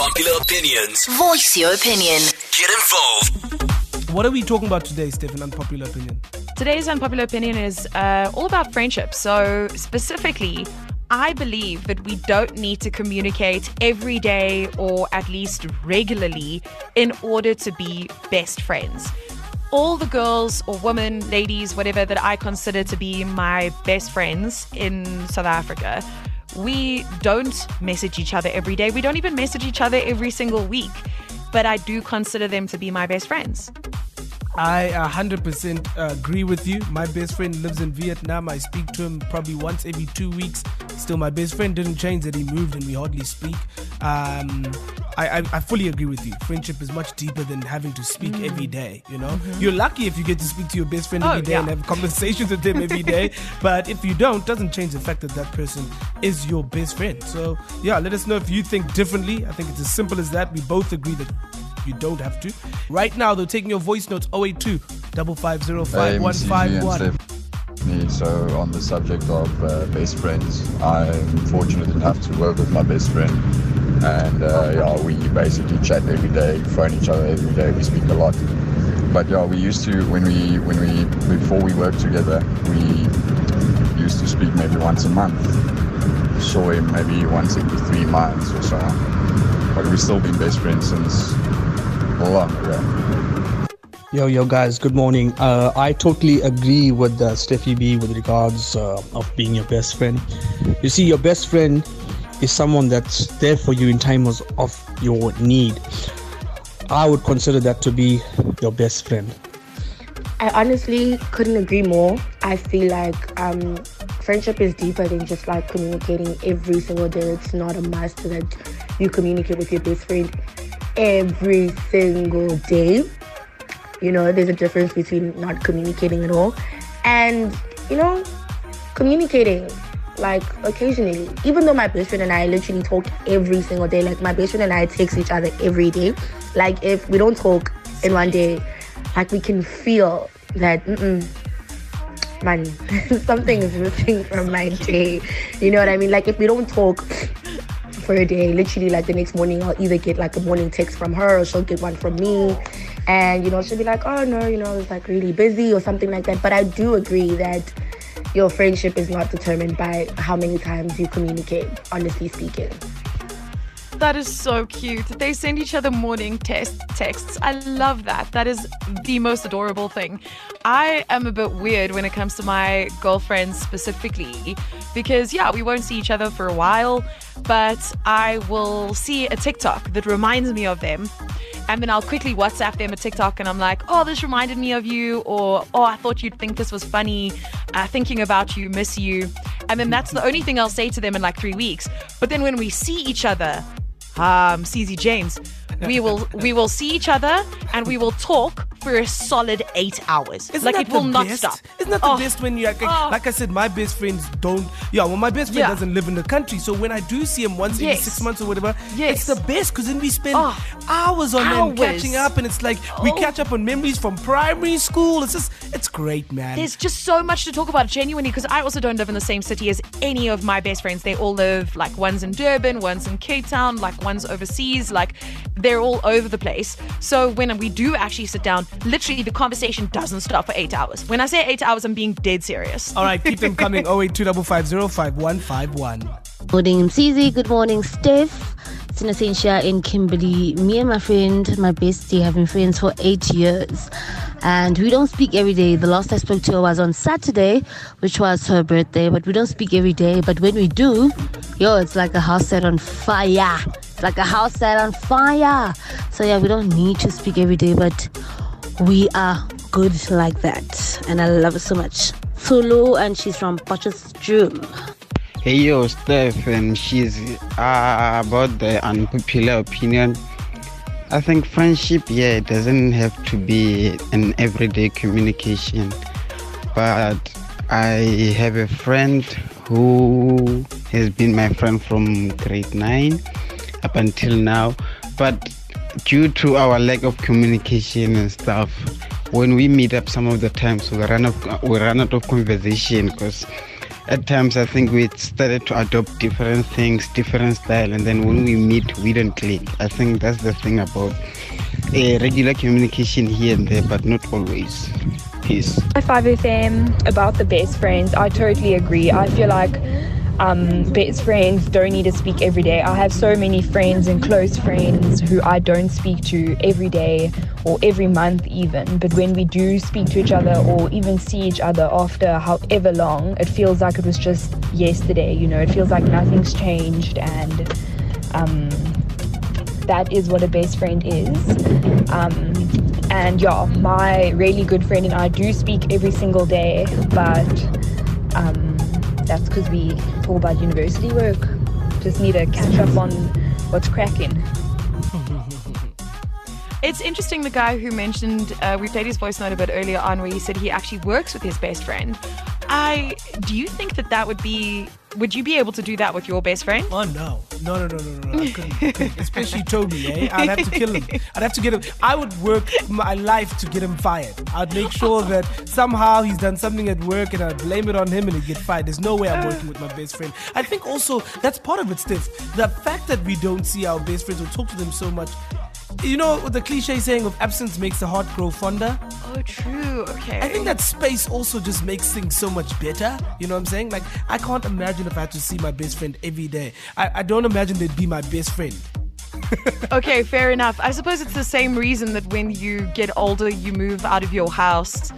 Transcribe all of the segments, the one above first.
Unpopular opinions. Voice your opinion. Get involved. What are we talking about today, Stephen? Unpopular opinion. Today's unpopular opinion is uh, all about friendship. So, specifically, I believe that we don't need to communicate every day or at least regularly in order to be best friends. All the girls or women, ladies, whatever that I consider to be my best friends in South Africa, we don't message each other every day. We don't even message each other every single week. But I do consider them to be my best friends. I 100% agree with you. My best friend lives in Vietnam. I speak to him probably once every two weeks. Still, my best friend didn't change that he moved and we hardly speak. Um, I, I, I fully agree with you. Friendship is much deeper than having to speak every day. You know, you're lucky if you get to speak to your best friend every Oh, day yeah. and have conversations with them every day. But if you don't, doesn't change the fact that that person is your best friend. So yeah, let us know if you think differently. I think it's as simple as that. We both agree that you don't have to. Right now, they're taking your voice notes 082 Hey, Miss Easy and 5505151. Stephanie. So, on the subject of uh, best friends, I'm fortunate enough to work with my best friend. And uh, yeah, we basically chat every day, phone each other every day, we speak a lot. But yeah, we used to, when we, when we, before we worked together, we used to speak maybe once a month. Saw him maybe once every three months or so. But we've still been best friends since Yo, yo, guys, good morning. Uh, I totally agree with uh, Steffi B with regards uh, of being your best friend. You see, your best friend is someone that's there for you in times of your need. I would consider that to be your best friend. I honestly couldn't agree more. I feel like um, friendship is deeper than just like communicating every single day. It's not a must that you communicate with your best friend every single day. You know, there's a difference between not communicating at all and, you know, communicating like occasionally. Even though my best friend and I literally talk every single day, like my best friend and I text each other every day. Like if we don't talk in one day, like we can feel that mm-mm, man, something is missing from my day. You know what I mean? Like if we don't talk for a day, literally like the next morning I'll either get like a morning text from her or she'll get one from me. And you know, she'll be like, Oh no, you know, it's like really busy or something like that. But I do agree that your friendship is not determined by how many times you communicate, honestly speaking. That is so cute. They send each other morning test texts. I love that. That is the most adorable thing. I am a bit weird when it comes to my girlfriends specifically because yeah, we won't see each other for a while, but I will see a TikTok that reminds me of them. And then I'll quickly WhatsApp them a TikTok and I'm like, oh, this reminded me of you, or oh, I thought you'd think this was funny, uh, thinking about you, miss you. And then that's the only thing I'll say to them in like three weeks. But then when we see each other, um, CZ James, we will we will see each other and we will talk for a solid eight hours. Isn't like it will not best? stop. Isn't that the Oh, best when you like, Oh. like I said, my best friends don't. Yeah, well, my best friend Yeah. doesn't live in the country, so when I do see him once every Yes. six months or whatever, Yes. it's the best because then we spend Oh. hours on them Hours. catching up, and it's like we Oh. catch up on memories from primary school. It's just, it's great, man. There's just so much to talk about, genuinely, because I also don't live in the same city as any of my best friends. They all live, like, one's in Durban, one's in Cape Town, like, one's overseas. Like, they're all over the place. So when we do actually sit down, literally the conversation doesn't stop for eight hours. When I say eight hours, I'm being dead serious. All right, keep them coming. 0825505151. Morning, CZ. Good morning, Steph. It's Innocentia in Kimberley. Me and my friend, my bestie, have been friends for eight years. And we don't speak every day. The last I spoke to her was on Saturday, which was her birthday. But we don't speak every day. But when we do, yo, it's like a house set on fire. Like a house set on fire. So yeah, we don't need to speak every day, but we are good like that. And I love it so much. Sulu, and she's from Potchefstroom. Hey yo, Steph, and she's uh, about the unpopular opinion. I think friendship, yeah, it doesn't have to be an everyday communication. But I have a friend who has been my friend from grade 9 up until now. But due to our lack of communication and stuff, when we meet up some of the times we run, of, we run out of conversation because at times I think we started to adopt different things, different style, and then when we meet, we don't click. I think that's the thing about a regular communication here and there, but not always. Peace. 5FM about the best friends. I totally agree. I feel like um, best friends don't need to speak every day. I have so many friends and close friends who I don't speak to every day or every month, even. But when we do speak to each other or even see each other after however long, it feels like it was just yesterday. You know, it feels like nothing's changed and. Um, that is what a best friend is. Um, and yeah, my really good friend and I do speak every single day, but um, that's because we talk about university work. Just need to catch up on what's cracking. It's interesting the guy who mentioned uh, we played his voice note a bit earlier on where he said he actually works with his best friend. I do you think that that would be would you be able to do that with your best friend? Oh no, no, no, no, no, no! I couldn't, couldn't. Especially Toby, eh? I'd have to kill him. I'd have to get him. I would work my life to get him fired. I'd make sure that somehow he's done something at work, and I'd blame it on him, and he'd get fired. There's no way I'm working with my best friend. I think also that's part of it, Steph. The fact that we don't see our best friends or talk to them so much. You know the cliche saying of absence makes the heart grow fonder. Oh, true. Okay. I think that space also just makes things so much better. You know what I'm saying? Like, I can't imagine if I had to see my best friend every day. I, I don't imagine they'd be my best friend. okay, fair enough. I suppose it's the same reason that when you get older, you move out of your house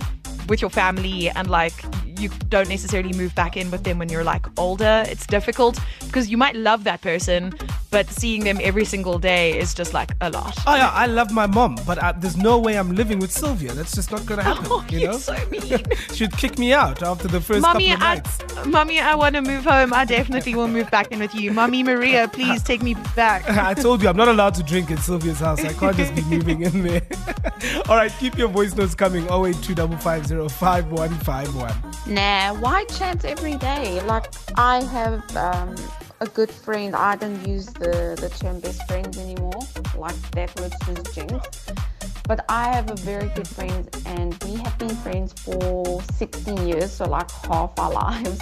with your family and like you don't necessarily move back in with them when you're like older. It's difficult because you might love that person, but seeing them every single day is just like a lot. Oh yeah, I love my mom, but I, there's no way I'm living with Sylvia. That's just not gonna happen. Oh, you you're know, so mean. she'd kick me out after the first Mommy, couple I, of nights. mommy, I want to move home. I definitely will move back in with you. Mommy Maria, please take me back. I told you I'm not allowed to drink at Sylvia's house. I can't just be moving in there. All right, keep your voice notes coming. 0825505151. Nah, why chat every day? Like I have um, a good friend. I don't use the the term best friends anymore. Like that word's just jinx. But I have a very good friend, and we have been friends for 16 years, so like half our lives.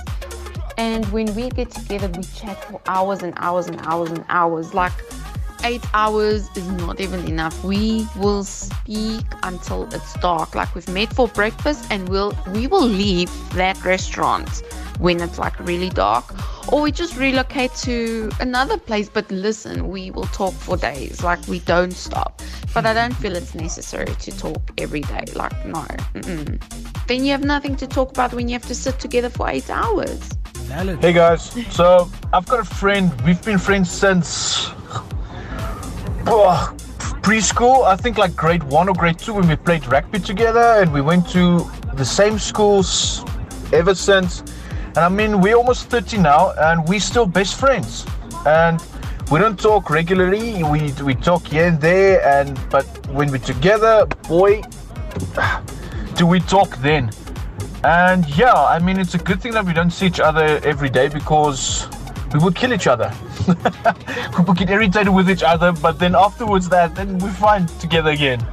And when we get together, we chat for hours and hours and hours and hours. Like eight hours is not even enough. We will speak until it's dark. Like we've met for breakfast, and we'll we will leave that restaurant when it's like really dark, or we just relocate to another place. But listen, we will talk for days. Like we don't stop. But I don't feel it's necessary to talk every day. Like no. Mm-mm. Then you have nothing to talk about when you have to sit together for eight hours. Hey guys, so I've got a friend. We've been friends since oh, preschool. I think like grade one or grade two when we played rugby together, and we went to the same schools ever since. And I mean, we're almost 30 now, and we're still best friends. And we don't talk regularly. We we talk here and there, and but when we're together, boy, do we talk then? And yeah, I mean, it's a good thing that we don't see each other every day because we would kill each other. we would get irritated with each other, but then afterwards, that then we're fine together again.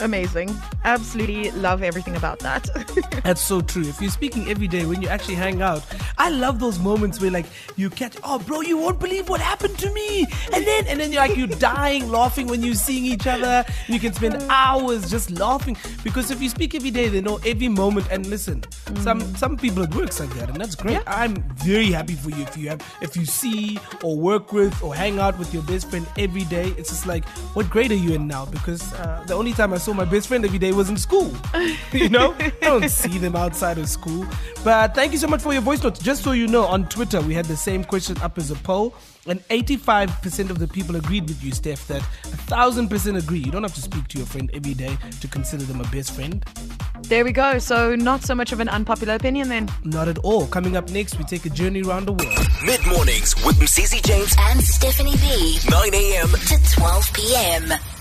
Amazing. Absolutely love everything about that. That's so true. If you're speaking every day, when you actually hang out, I love those moments where like you catch, oh bro, you won't believe what happened to me, and then and then you're like you're dying laughing when you're seeing each other. You can spend hours just laughing because if you speak every day, they know every moment. And listen, some some people it works like that, and that's great. I'm very happy for you if you have if you see or work with or hang out with your best friend every day. It's just like, what grade are you in now? Because uh, the only time I saw my best friend every day was in school. you know, I don't see them outside of school. But thank you so much for your voice notes. Just so you know, on Twitter we had the same question up as a poll, and 85% of the people agreed with you, Steph. That a thousand percent agree. You don't have to speak to your friend every day to consider them a best friend. there we go. So not so much of an unpopular opinion then. Not at all. Coming up next, we take a journey around the world. Mid mornings with Mcz James and Stephanie B. 9 a.m. to 12 p.m.